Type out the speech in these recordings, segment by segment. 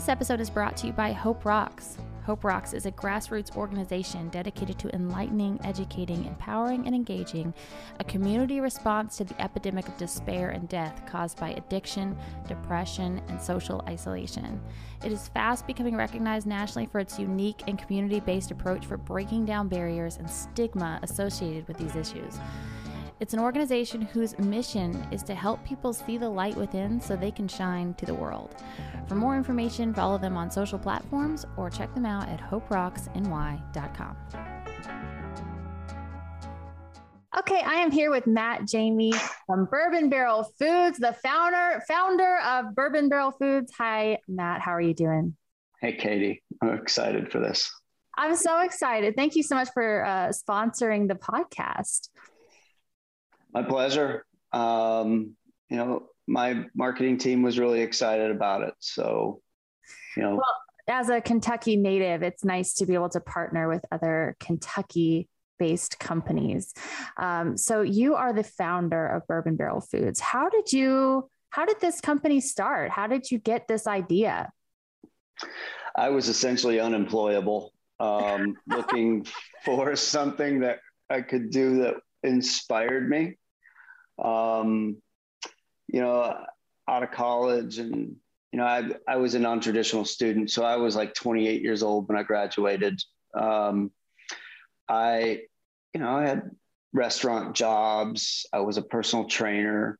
This episode is brought to you by Hope Rocks. Hope Rocks is a grassroots organization dedicated to enlightening, educating, empowering, and engaging a community response to the epidemic of despair and death caused by addiction, depression, and social isolation. It is fast becoming recognized nationally for its unique and community based approach for breaking down barriers and stigma associated with these issues. It's an organization whose mission is to help people see the light within so they can shine to the world. For more information, follow them on social platforms or check them out at hoperocksny.com. Okay, I am here with Matt Jamie from Bourbon Barrel Foods, the founder founder of Bourbon Barrel Foods. Hi, Matt. How are you doing? Hey, Katie. I'm excited for this. I'm so excited. Thank you so much for uh, sponsoring the podcast. My pleasure. Um, you know, my marketing team was really excited about it. So, you know, well, as a Kentucky native, it's nice to be able to partner with other Kentucky based companies. Um, so you are the founder of Bourbon Barrel Foods. How did you, how did this company start? How did you get this idea? I was essentially unemployable, um, looking for something that I could do that inspired me um, you know, out of college and, you know, I, I was a non-traditional student. So I was like 28 years old when I graduated. Um, I, you know, I had restaurant jobs. I was a personal trainer.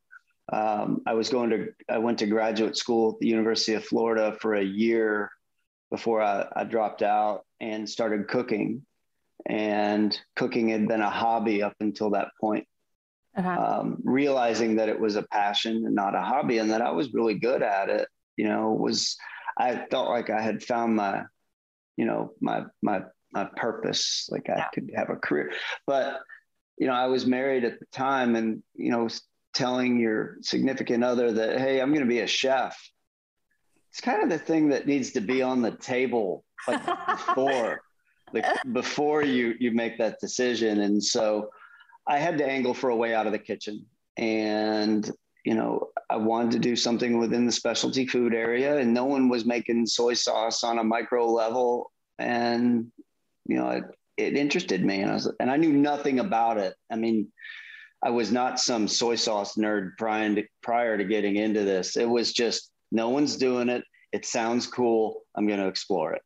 Um, I was going to, I went to graduate school at the University of Florida for a year before I, I dropped out and started cooking. And cooking had been a hobby up until that point uh-huh. um, realizing that it was a passion and not a hobby and that I was really good at it, you know, was, I felt like I had found my, you know, my, my, my purpose, like I yeah. could have a career, but, you know, I was married at the time and, you know, telling your significant other that, Hey, I'm going to be a chef. It's kind of the thing that needs to be on the table like before, like before you, you make that decision. And so, I had to angle for a way out of the kitchen. And, you know, I wanted to do something within the specialty food area, and no one was making soy sauce on a micro level. And, you know, it, it interested me. And I, was, and I knew nothing about it. I mean, I was not some soy sauce nerd prior to, prior to getting into this. It was just no one's doing it. It sounds cool. I'm going to explore it.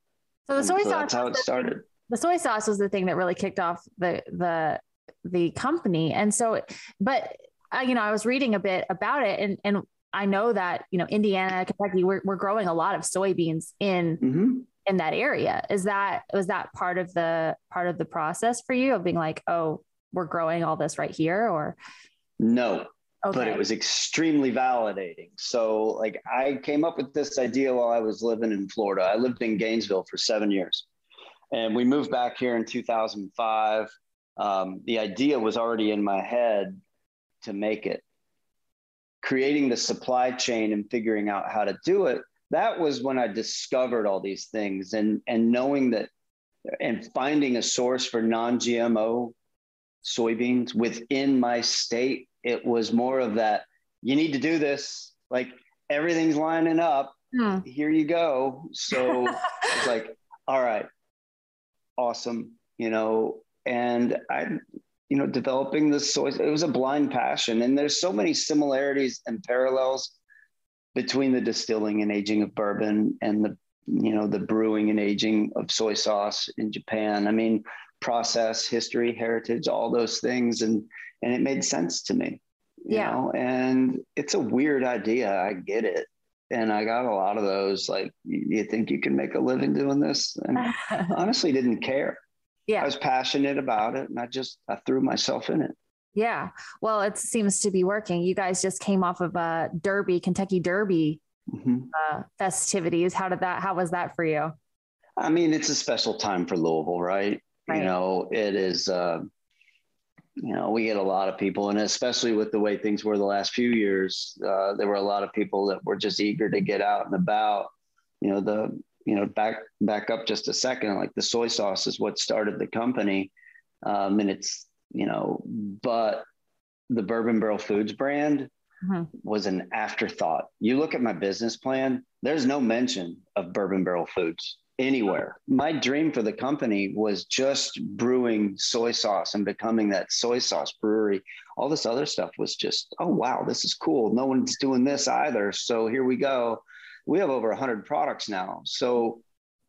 So the soy so sauce. That's how it started. The soy sauce was the thing that really kicked off the the the company. And so, but uh, you know, I was reading a bit about it, and and I know that you know Indiana, Kentucky, we're we're growing a lot of soybeans in. Mm-hmm. in that area is that was that part of the part of the process for you of being like oh we're growing all this right here or no Okay. but it was extremely validating. So, like, I came up with this idea while I was living in Florida. I lived in Gainesville for seven years, and we moved back here in 2005 um, the idea was already in my head to make it. Creating the supply chain and figuring out how to do it, that was when I discovered all these things and, and knowing that and finding a source for non GMO soybeans within my state. It was more of that you need to do this. Like everything's lining up. Hmm. Here you go. So it's like, all right, awesome. You know, and I, you know, developing the soy, it was a blind passion. And there's so many similarities and parallels between the distilling and aging of bourbon and the, you know, the brewing and aging of soy sauce in Japan. I mean, process, history, heritage, all those things. And, and it made sense to me, you yeah. know, and it's a weird idea. I get it. And I got a lot of those, like, you think you can make a living doing this? And honestly didn't care yeah. I was passionate about it and i just i threw myself in it. Yeah. Well it seems to be working. You guys just came off of a derby kentucky derby mm-hmm. uh, festivities. How did that how was that for you? I mean it's a special time for louisville right, right. you know it is uh, you know, we get a lot of people, and especially with the way things were the last few years, uh, there were a lot of people that were just eager to get out and about. You know, the you know, back back up just a second, like the soy sauce is what started the company, um, and it's you know, but the Bourbon Barrel Foods brand mm-hmm. was an afterthought. You look at my business plan, there's no mention of bourbon barrel foods anywhere. My dream for the company was just brewing soy sauce and becoming that soy sauce brewery. All this other stuff was just, oh, wow, this is cool. No one's doing this either. So here we go. We have over 100 products now. So,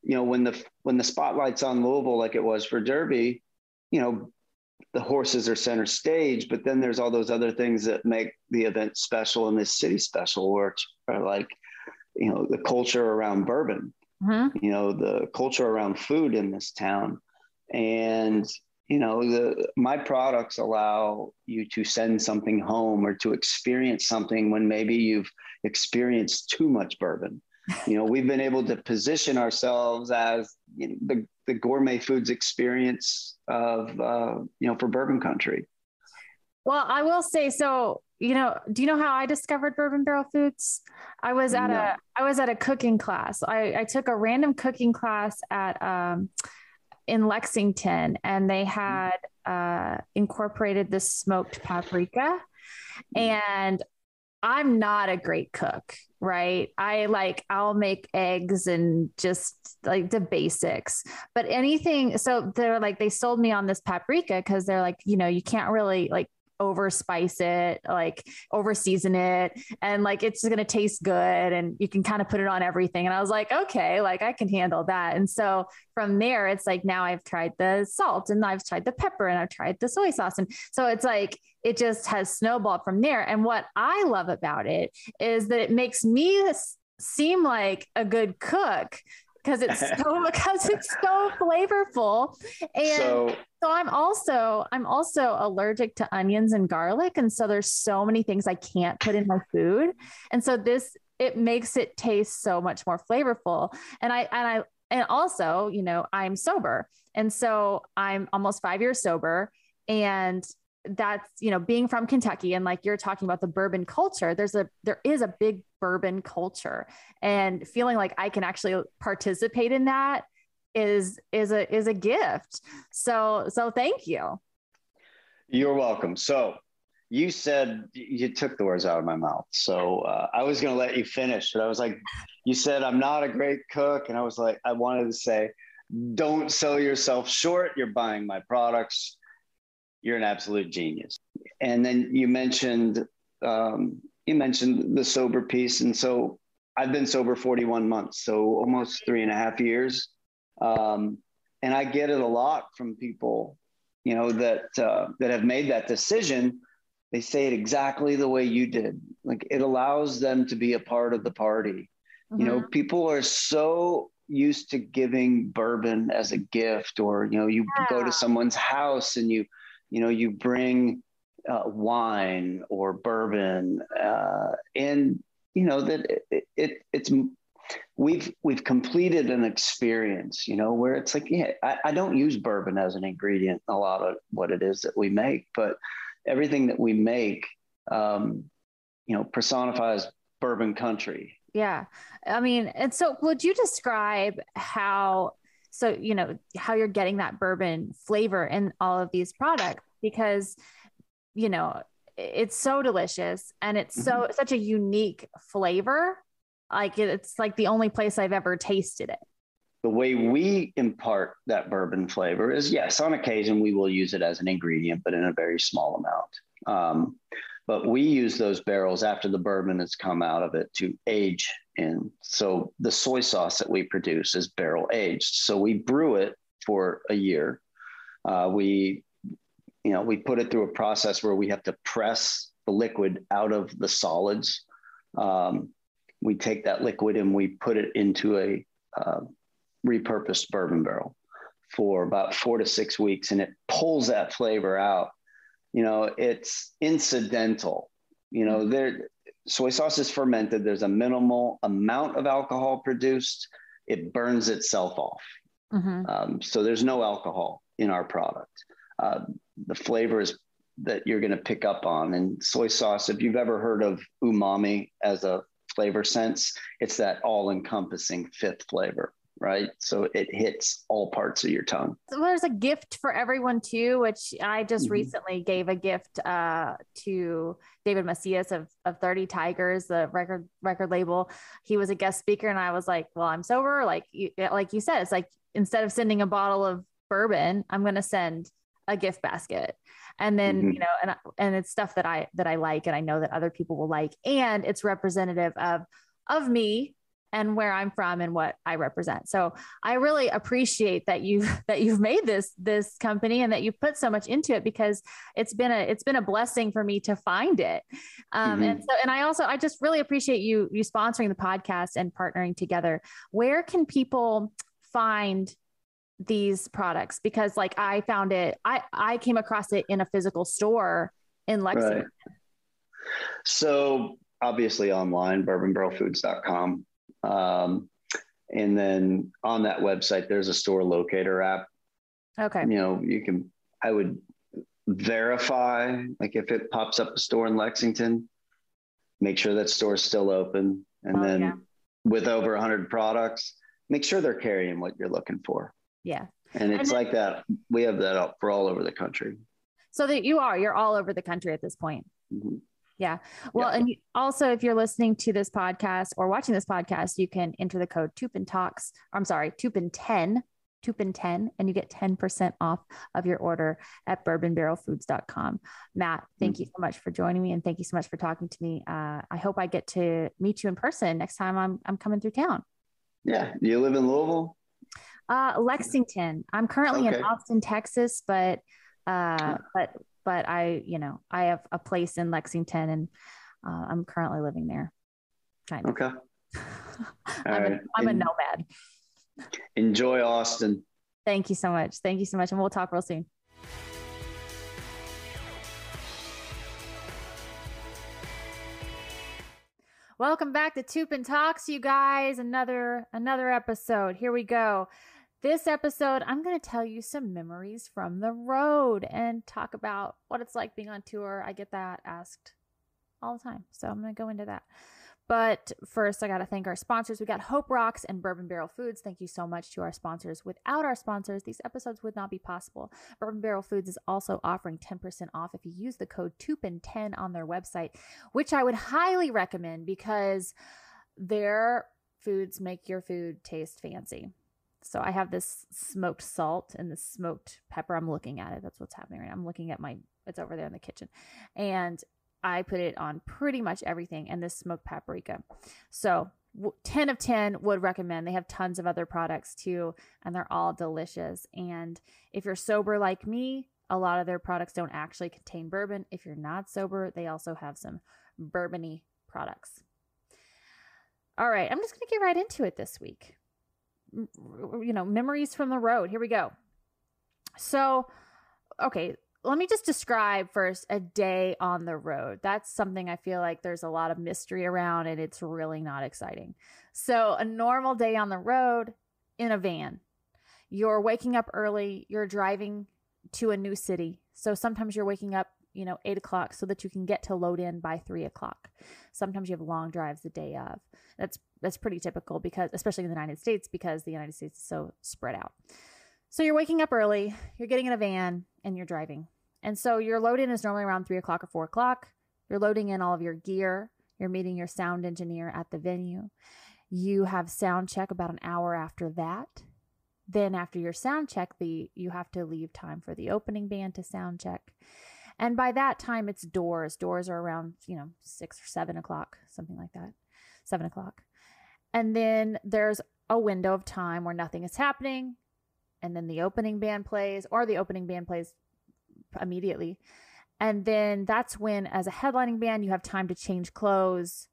you know, when the when the spotlight's on Louisville like it was for Derby, you know, the horses are center stage, but then there's all those other things that make the event special and this city special, which are like, you know, the culture around bourbon mm-hmm. you know, the culture around food in this town. And, you know, the, my products allow you to send something home or to experience something when maybe you've experienced too much bourbon. You know, we've been able to position ourselves as you know, the, the gourmet foods experience of, uh, you know, for bourbon country. Well, I will say so you know, do you know how I discovered bourbon barrel foods? I was at no. a I was at a cooking class. I, I took a random cooking class at um, in Lexington, and they had uh, incorporated this smoked paprika. And I'm not a great cook, right? I like I'll make eggs and just like the basics. But anything, so they're like they sold me on this paprika because they're like, you know, you can't really like over spice it, like over season it, and like it's going to taste good and you can kind of put it on everything. And I was like, okay, like I can handle that. And so from there, it's like now I've tried the salt and I've tried the pepper and I've tried the soy sauce. And so it's like, it just has snowballed from there. And what I love about it is that it makes me seem like a good cook because it's so because it's so flavorful. And so, so i'm also i'm also allergic to onions and garlic and so there's so many things i can't put in my food. And so this it makes it taste so much more flavorful. And i and i and also you know i'm sober. And so i'm almost five years sober and that's you know being from kentucky and like you're talking about the bourbon culture there's a there is a big bourbon culture. And feeling like i can actually participate in that is is a is a gift. So so thank you. You're welcome. So you said you took the words out of my mouth. So uh, i was going to let you finish but i was like you said i'm not a great cook and i was like i wanted to say don't sell yourself short. You're buying my products you're an absolute genius. And then you mentioned um, you mentioned the sober piece, and so I've been sober 41 months, so almost three and a half years, um, and I get it a lot from people, you know, that uh, that have made that decision. They say it exactly the way you did. Like it allows them to be a part of the party. Mm-hmm. You know, mm-hmm. people are so used to giving bourbon as a gift, or you know, you yeah. go to someone's house and you you know you bring uh, wine or bourbon uh, and you know that it, it, it's we've we've completed an experience you know where it's like yeah I, I don't use bourbon as an ingredient in a lot of what it is that we make but everything that we make um, you know personifies bourbon country. Yeah. I mean and so would you describe how so you know how you're getting that bourbon flavor in all of these products because you know it's so delicious and it's so mm-hmm. such a unique flavor. Like it's like the only place i've ever tasted it. The way we impart that bourbon flavor is yes on occasion we will use it as an ingredient but in a very small amount. Um, but we use those barrels after the bourbon has come out of it to age in. So the soy sauce that we produce is barrel aged. So we brew it for a year. Uh, we, you know, we put it through a process where we have to press the liquid out of the solids. Um, we take that liquid and we put it into a uh, repurposed bourbon barrel for about four to six weeks, and it pulls that flavor out you know it's incidental you know there soy sauce is fermented. There's a minimal amount of alcohol produced. It burns itself off. Mm-hmm. um, so there's no alcohol in our product. Uh, the flavor is that you're going to pick up on and soy sauce if you've ever heard of umami as a flavor sense it's that all encompassing fifth flavor right? So it hits all parts of your tongue. So there's a gift for everyone too, which I just mm-hmm. recently gave a gift uh, to David Macias of, of 30 Tigers, the record record label. He was a guest speaker, and I was like, "Well, I'm sober." Like you, like you said, it's like instead of sending a bottle of bourbon, I'm going to send a gift basket and then mm-hmm. you know and and it's stuff that i that i like and i know that other people will like and it's representative of of me and where I'm from and what I represent. So I really appreciate that you that you've made this this company and that you've put so much into it because it's been a it's been a blessing for me to find it. Um, mm-hmm. And so and I also I just really appreciate you you sponsoring the podcast and partnering together. Where can people find these products? Because like I found it, I I came across it in a physical store in Lexington. Right. So obviously online, bourbonbarrelfoods.com. Um, and then on that website, there's a store locator app. Okay. You know, you can, I would verify, like if it pops up a store in Lexington, make sure that store is still open. And oh, then yeah. with over 100 products, make sure they're carrying what you're looking for. Yeah. And it's and then, like that. We have that up for all over the country. So that you are, you're all over the country at this point. Mm-hmm. Yeah. Well, yeah. and also if you're listening to this podcast or watching this podcast, you can enter the code Toupin Talks. I'm sorry, Toupin 10, Toupin 10, and you get 10% off of your order at bourbonbarrelfoods.com. Matt, thank mm-hmm. you so much for joining me and thank you so much for talking to me. Uh, I hope I get to meet you in person next time I'm, I'm coming through town. Yeah. You live in Louisville? Uh, Lexington. I'm currently okay. in Austin, Texas, but uh, but but I, you know, I have a place in Lexington and uh, I'm currently living there. Kind of. Okay. I'm, right. a, I'm a nomad. Enjoy Austin. Thank you so much. Thank you so much. And we'll talk real soon. Welcome back to Toupin Talks, you guys. Another another episode. Here we go. This episode, I'm going to tell you some memories from the road and talk about what it's like being on tour. I get that asked all the time. So I'm going to go into that. But first, I got to thank our sponsors. We got Hope Rocks and Bourbon Barrel Foods. Thank you so much to our sponsors. Without our sponsors, these episodes would not be possible. Bourbon Barrel Foods is also offering 10% off if you use the code TOUPIN10 on their website, which I would highly recommend because their foods make your food taste fancy. So I have this smoked salt and this smoked pepper. I'm looking at it. That's what's happening right now. I'm looking at my, it's over there in the kitchen. And I put it on pretty much everything and this smoked paprika. So 10 of 10 would recommend. They have tons of other products too, and they're all delicious. And if you're sober like me, a lot of their products don't actually contain bourbon. If you're not sober, they also have some bourbony products. All right, I'm just going to get right into it this week you know, memories from the road. Here we go. So, okay, let me just describe first a day on the road. That's something I feel like there's a lot of mystery around and it's really not exciting. So, a normal day on the road in a van. You're waking up early, you're driving to a new city. So, sometimes you're waking up, you know, eight o'clock so that you can get to load in by three o'clock. Sometimes you have long drives the day of. That's that's pretty typical because especially in the United States because the United States is so spread out. So you're waking up early, you're getting in a van, and you're driving. And so your load in is normally around three o'clock or four o'clock. You're loading in all of your gear. You're meeting your sound engineer at the venue. You have sound check about an hour after that. Then after your sound check, the you have to leave time for the opening band to sound check. And by that time, it's doors. Doors are around, you know, six or seven o'clock, something like that seven o'clock. And then there's a window of time where nothing is happening. And then the opening band plays, or the opening band plays immediately. And then that's when, as a headlining band, you have time to change clothes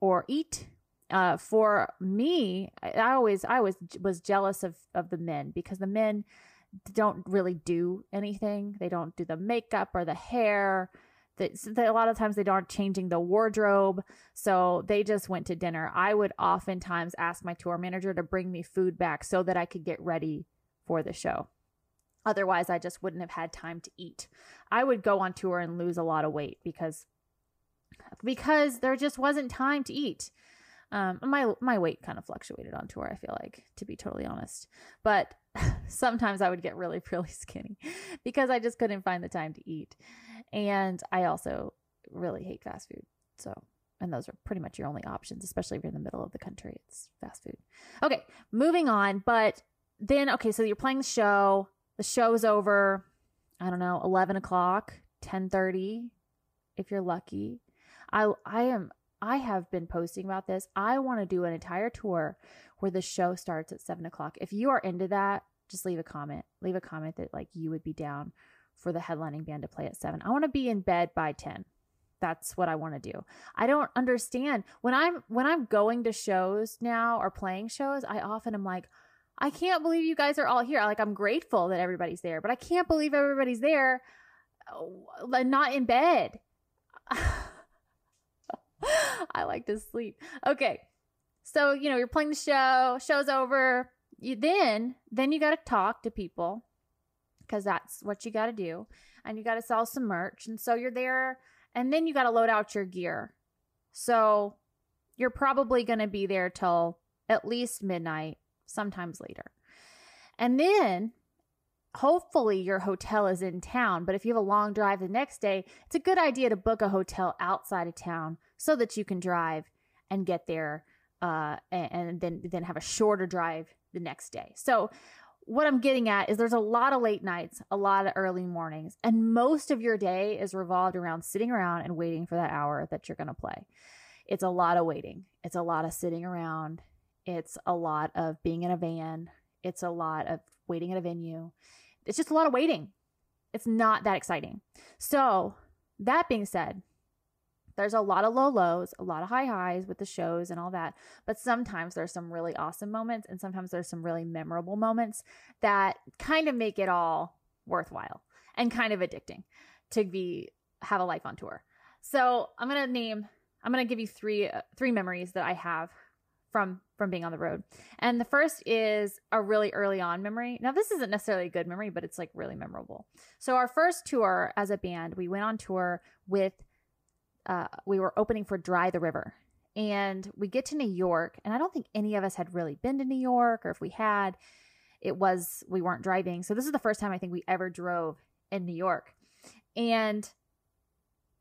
or eat. Uh, for me, I always, I always was jealous of of the men because the men don't really do anything. They don't do the makeup or the hair. That a lot of times they aren't changing the wardrobe. So they just went to dinner. I would oftentimes ask my tour manager to bring me food back so that i could get ready for the show. Otherwise i just wouldn't have had time to eat. I would go on tour and lose a lot of weight because because there just wasn't time to eat. Um, my my weight kind of fluctuated on tour. I feel like, to be totally honest, but sometimes I would get really really skinny because I just couldn't find the time to eat, and I also really hate fast food. So, and those are pretty much your only options, especially if you're in the middle of the country. It's fast food. Okay, moving on. But then, okay, so you're playing the show. The show's over. I don't know, eleven o'clock, ten thirty, if you're lucky. I I am I have been posting about this. I want to do an entire tour where the show starts at seven o'clock. If you are into that, just leave a comment. Leave a comment that like you would be down for the headlining band to play at seven. I want to be in bed by ten. That's what I want to do. I don't understand when I'm when I'm going to shows now or playing shows. I often am like, I can't believe you guys are all here. Like I'm grateful that everybody's there, but I can't believe everybody's there, uh, not in bed. I like to sleep. Okay. So, you know, you're playing the show, show's over. You then then you got to talk to people cuz that's what you got to do. And you got to sell some merch. And so you're there and then you got to load out your gear. So, you're probably going to be there till at least midnight, sometimes later. And then hopefully your hotel is in town. But if you have a long drive the next day, it's a good idea to book a hotel outside of town so that you can drive and get there uh, and, and then then have a shorter drive the next day. So what I'm getting at is there's a lot of late nights, a lot of early mornings, and most of your day is revolved around sitting around and waiting for that hour that you're going to play. It's a lot of waiting. It's a lot of sitting around. It's a lot of being in a van. It's a lot of waiting at a venue it's just a lot of waiting. It's not that exciting. So, that being said, there's a lot of low lows, a lot of high highs with the shows and all that. But sometimes there's some really awesome moments, and sometimes there's some really memorable moments that kind of make it all worthwhile and kind of addicting to be have a life on tour. So I'm gonna name, I'm gonna give you three uh, three memories that I have from from being on the road. And the first is a really early on memory. Now this isn't necessarily a good memory, but it's like really memorable. So our first tour as a band, we went on tour with uh, we were opening for Dry the River. And we get to New York, and I don't think any of us had really been to New York, or if we had, it was we weren't driving. So this is the first time I think we ever drove in New York. And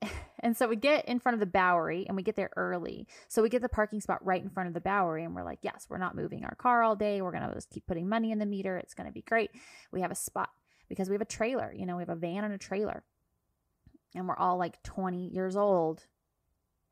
and so we get in front of the Bowery and we get there early. So we get the parking spot right in front of the Bowery and we're like, yes, we're not moving our car all day. We're going to just keep putting money in the meter. It's going to be great. We have a spot because we have a trailer, you know, we have a van and a trailer. And we're all like 20 years old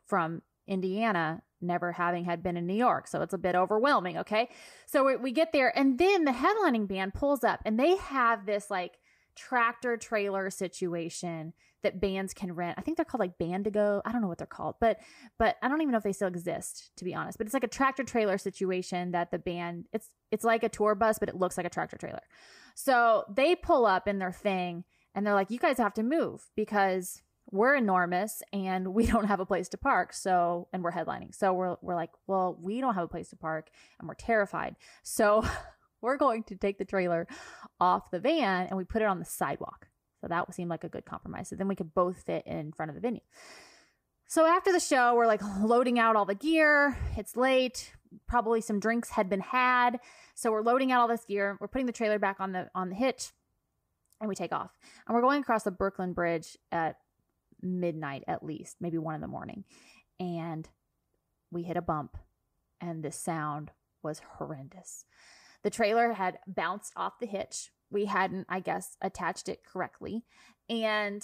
from Indiana, never having had been in New York. So it's a bit overwhelming. Okay. So we, we get there and then the headlining band pulls up and they have this like tractor trailer situation that bands can rent. I think they're called like Bandago. I don't know what they're called, but but I don't even know if they still exist to be honest. But it's like a tractor trailer situation that the band it's it's like a tour bus, but it looks like a tractor trailer. So they pull up in their thing and they're like, "You guys have to move because we're enormous and we don't have a place to park. So and we're headlining. So we're we're like, well, we don't have a place to park and we're terrified. So we're going to take the trailer off the van and we put it on the sidewalk. So that seemed like a good compromise. So then we could both fit in front of the venue. So after the show, we're like loading out all the gear. It's late. Probably some drinks had been had. So we're loading out all this gear. We're putting the trailer back on the on the hitch and we take off. And we're going across the Brooklyn Bridge at midnight at least, maybe 1 in the morning. And we hit a bump and the sound was horrendous. The trailer had bounced off the hitch we hadn't, I guess, attached it correctly. And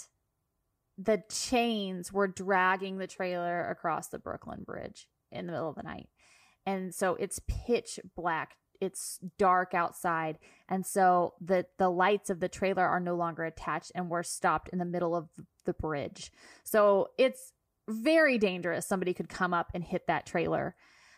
the chains were dragging the trailer across the Brooklyn Bridge in the middle of the night. And so it's pitch black. It's dark outside. And so the the lights of the trailer are no longer attached and we're stopped in the middle of the bridge. So it's very dangerous. Somebody could come up and hit that trailer.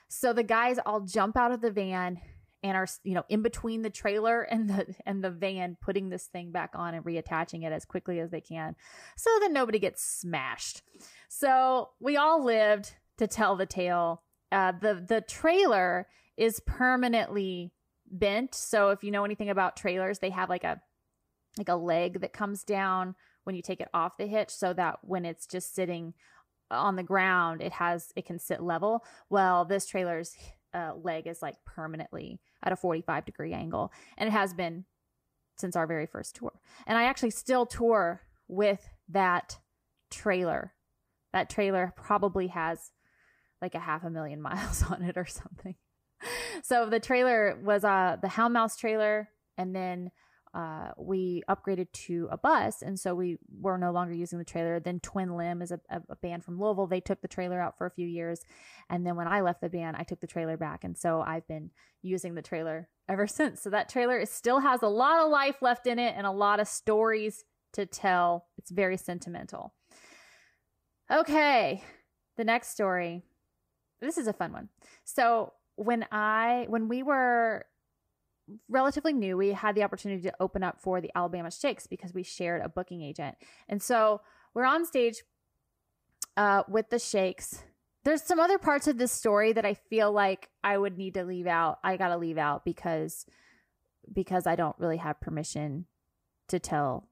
So the guys all jump out of the van and are you know in between the trailer and the and the van putting this thing back on and reattaching it as quickly as they can so that nobody gets smashed so we all lived to tell the tale uh, the the trailer is permanently bent so if you know anything about trailers they have like a like a leg that comes down when you take it off the hitch so that when it's just sitting on the ground, it has it can sit level. Well, this trailer's uh, leg is like permanently at a 45 degree angle, and it has been since our very first tour. And I actually still tour with that trailer. That trailer probably has like a half a million miles on it or something. So the trailer was uh the Houndmouth trailer, and then uh, we upgraded to a bus, and so we were no longer using the trailer. Then Twin Limb is a, a, band from Louisville. They took the trailer out for a few years, and then when I left the band, I took the trailer back, and so I've been using the trailer ever since. So that trailer is, still has a lot of life left in it and a lot of stories to tell. It's very sentimental. Okay, the next story. This is a fun one. So when I when we were relatively new, we had the opportunity to open up for the Alabama Shakes because we shared a booking agent. And so we're on stage uh, with the Shakes. There's some other parts of this story that I feel like I would need to leave out. I got to leave out because because I don't really have permission to tell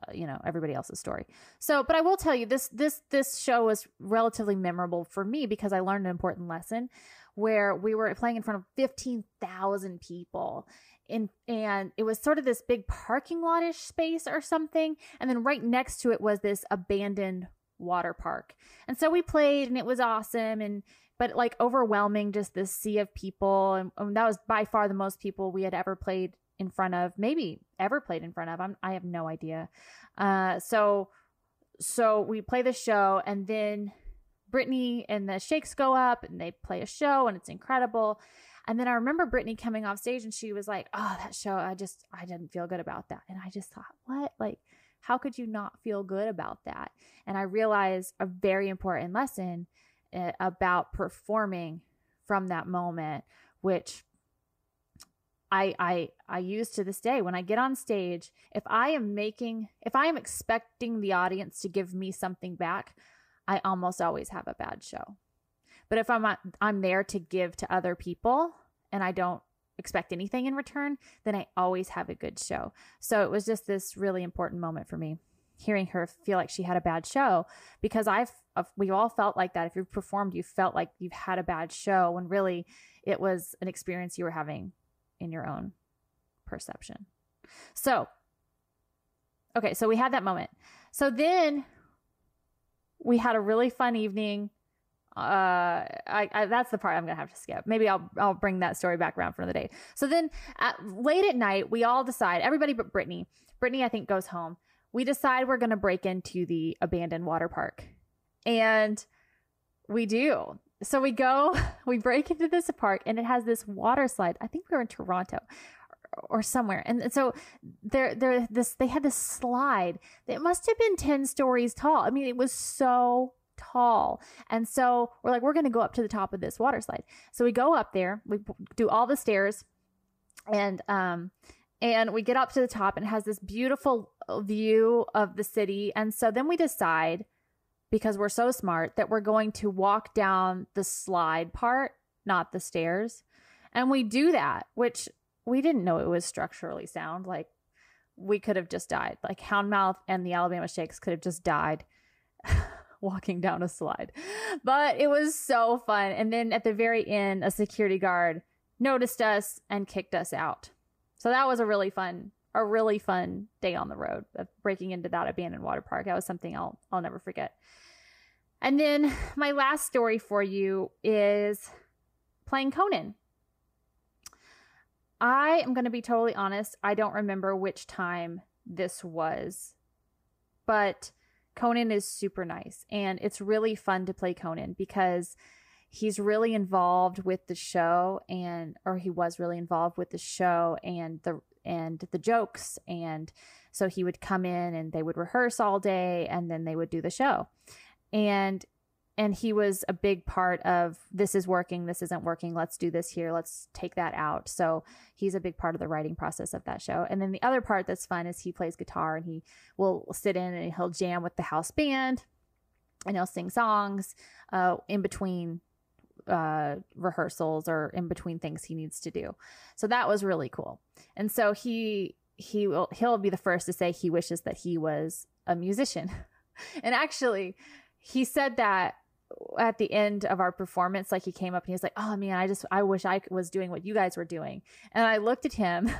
uh, you know everybody else's story. So, but I will tell you this this this show was relatively memorable for me because I learned an important lesson where we were playing in front of 15,000 people. In, and it was sort of this big parking lotish space or something. And then right next to it was this abandoned water park. And so we played and it was awesome. And, but like overwhelming, just this sea of people. And, and that was by far the most people we had ever played in front of, maybe ever played in front of. I'm, I have no idea. Uh, so, so we play the show and then Brittany and the Shakes go up and they play a show and it's incredible. And then I remember Brittany coming off stage and she was like, Oh, that show, I just, I didn't feel good about that. And I just thought, What? Like, how could you not feel good about that? And I realized a very important lesson uh, about performing from that moment, which I, I I use to this day when I get on stage. If I am making, if I am expecting the audience to give me something back, I almost always have a bad show. But if I'm I'm there to give to other people and I don't expect anything in return, then I always have a good show. So it was just this really important moment for me hearing her feel like she had a bad show because I've we all felt like that if you've performed you felt like you've had a bad show when really it was an experience you were having in your own perception. So okay, so we had that moment. So then we had a really fun evening. Uh, I, I, that's the part I'm gonna have to skip. Maybe I'll I'll bring that story back around for another day. So then, at, late at night, we all decide. Everybody but Brittany. Brittany, I think, goes home. We decide we're gonna break into the abandoned water park, and we do. So we go, we break into this park, and it has this water slide. I think we were in Toronto or somewhere. And so there, there, this, they had this slide that must have been 10 stories tall. I mean, it was so tall. And so we're like, we're going to go up to the top of this water slide. So we go up there, we do all the stairs and, um, and we get up to the top and it has this beautiful view of the city. And so then we decide because we're so smart that we're going to walk down the slide part, not the stairs. And we do that, which we didn't know it was structurally sound. Like we could have just died. Like Houndmouth and the Alabama Shakes could have just died walking down a slide. But it was so fun. And then at the very end, a security guard noticed us and kicked us out. So that was a really fun, a really fun day on the road of breaking into that abandoned water park. That was something I'll I'll never forget. And then my last story for you is playing Conan. I am going to be totally honest. I don't remember which time this was, but Conan is super nice and it's really fun to play Conan because he's really involved with the show and or he was really involved with the show and the and the jokes and so he would come in and they would rehearse all day and then they would do the show. And and he was a big part of this is working this isn't working let's do this here let's take that out. So he's a big part of the writing process of that show. And then the other part that's fun is he plays guitar and he will sit in and he'll jam with the house band and he'll sing songs uh, in between uh, rehearsals or in between things he needs to do. So that was really cool. And so he he will he'll be the first to say he wishes that he was a musician. And actually he said that at the end of our performance, like he came up and he was like, "Oh man, I just I wish I was doing what you guys were doing." And I looked at him,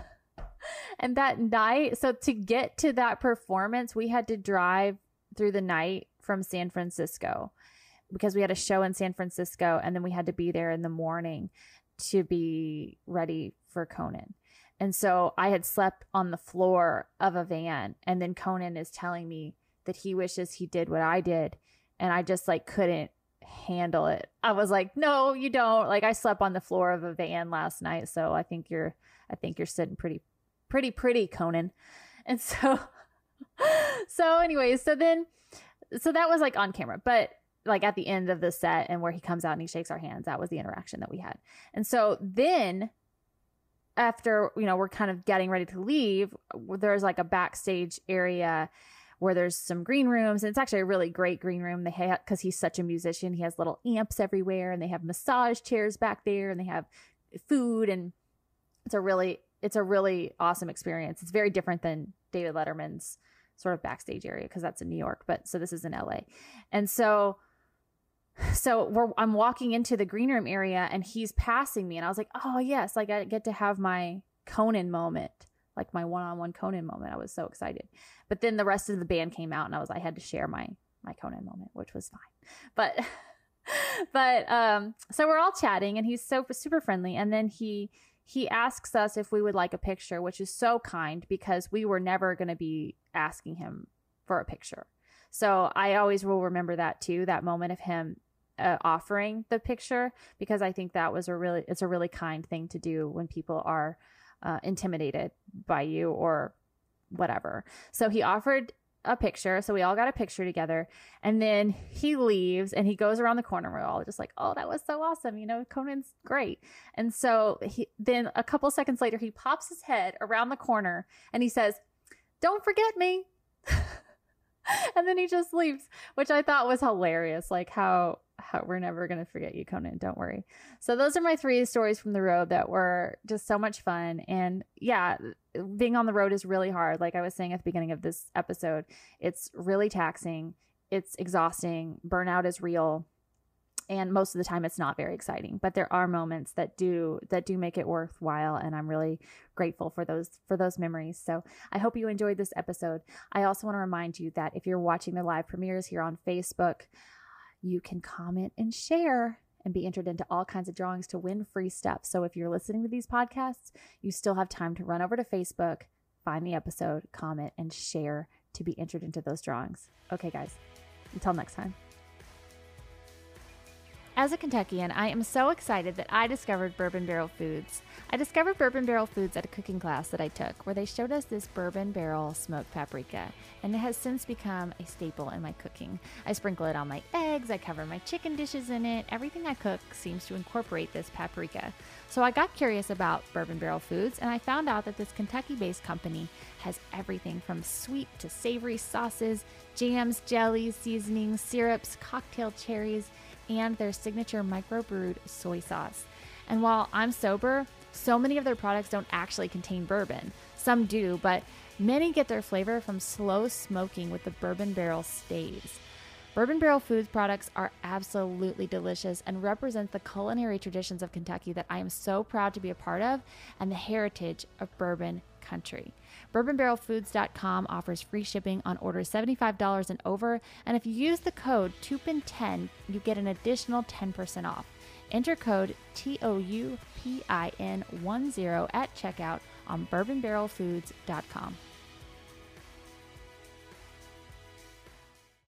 and that night, so to get to that performance, we had to drive through the night from San Francisco because we had a show in San Francisco, and then we had to be there in the morning to be ready for Conan. And so I had slept on the floor of a van, and then Conan is telling me that he wishes he did what I did and I just like couldn't handle it. I was like, "No, you don't." Like I slept on the floor of a van last night, so I think you're I think you're sitting pretty pretty pretty Conan. And so so anyways, so then so that was like on camera, but like at the end of the set and where he comes out and he shakes our hands, that was the interaction that we had. And so then after, you know, we're kind of getting ready to leave, there's like a backstage area where there's some green rooms. And it's actually a really great green room. They have, because he's such a musician, he has little amps everywhere and they have massage chairs back there and they have food. And it's a really, it's a really awesome experience. It's very different than David Letterman's sort of backstage area because that's in New York. But so this is in LA. And so, so we're, I'm walking into the green room area and he's passing me and I was like, oh yes, like I get to have my Conan moment like my one-on-one Conan moment. I was so excited. But then the rest of the band came out and I was I had to share my my Conan moment, which was fine. But but um so we're all chatting and he's so super friendly and then he he asks us if we would like a picture, which is so kind because we were never going to be asking him for a picture. So I always will remember that too, that moment of him uh, offering the picture because I think that was a really it's a really kind thing to do when people are uh, intimidated by you or whatever. So he offered a picture. So we all got a picture together. And then he leaves and he goes around the corner. We're all just like, oh, that was so awesome. You know, Conan's great. And so he, then a couple seconds later, he pops his head around the corner and he says, don't forget me. and then he just leaves, which I thought was hilarious. Like how how we're never going to forget you, Conan. Don't worry. So those are my three stories from the road that were just so much fun. And yeah, being on the road is really hard. Like I was saying at the beginning of this episode, it's really taxing. It's exhausting. Burnout is real. And most of the time it's not very exciting, but there are moments that do that do make it worthwhile and I'm really grateful for those for those memories. So, I hope you enjoyed this episode. I also want to remind you that if you're watching the live premieres here on Facebook, you can comment and share and be entered into all kinds of drawings to win free stuff. So if you're listening to these podcasts, you still have time to run over to Facebook, find the episode, comment, and share to be entered into those drawings. Okay, guys, until next time. As a Kentuckian, I am so excited that I discovered Bourbon Barrel Foods. I discovered Bourbon Barrel Foods at a cooking class that I took where they showed us this bourbon barrel smoked paprika, and it has since become a staple in my cooking. I sprinkle it on my eggs, I cover my chicken dishes in it. Everything I cook seems to incorporate this paprika. So I got curious about Bourbon Barrel Foods, and I found out that this Kentucky based company has everything from sweet to savory sauces, jams, jellies, seasonings, syrups, cocktail cherries and their signature microbrewed soy sauce. And while I'm sober, so many of their products don't actually contain bourbon. Some do, but many get their flavor from slow smoking with the bourbon barrel staves. Bourbon Barrel Foods products are absolutely delicious and represent the culinary traditions of Kentucky that I am so proud to be a part of and the heritage of bourbon country. BourbonBarrelFoods.com offers free shipping on orders $75 and over, and if you use the code TOUPIN10, you get an additional 10% off. Enter code TOUPIN10 at checkout on bourbonbarrelfoods.com.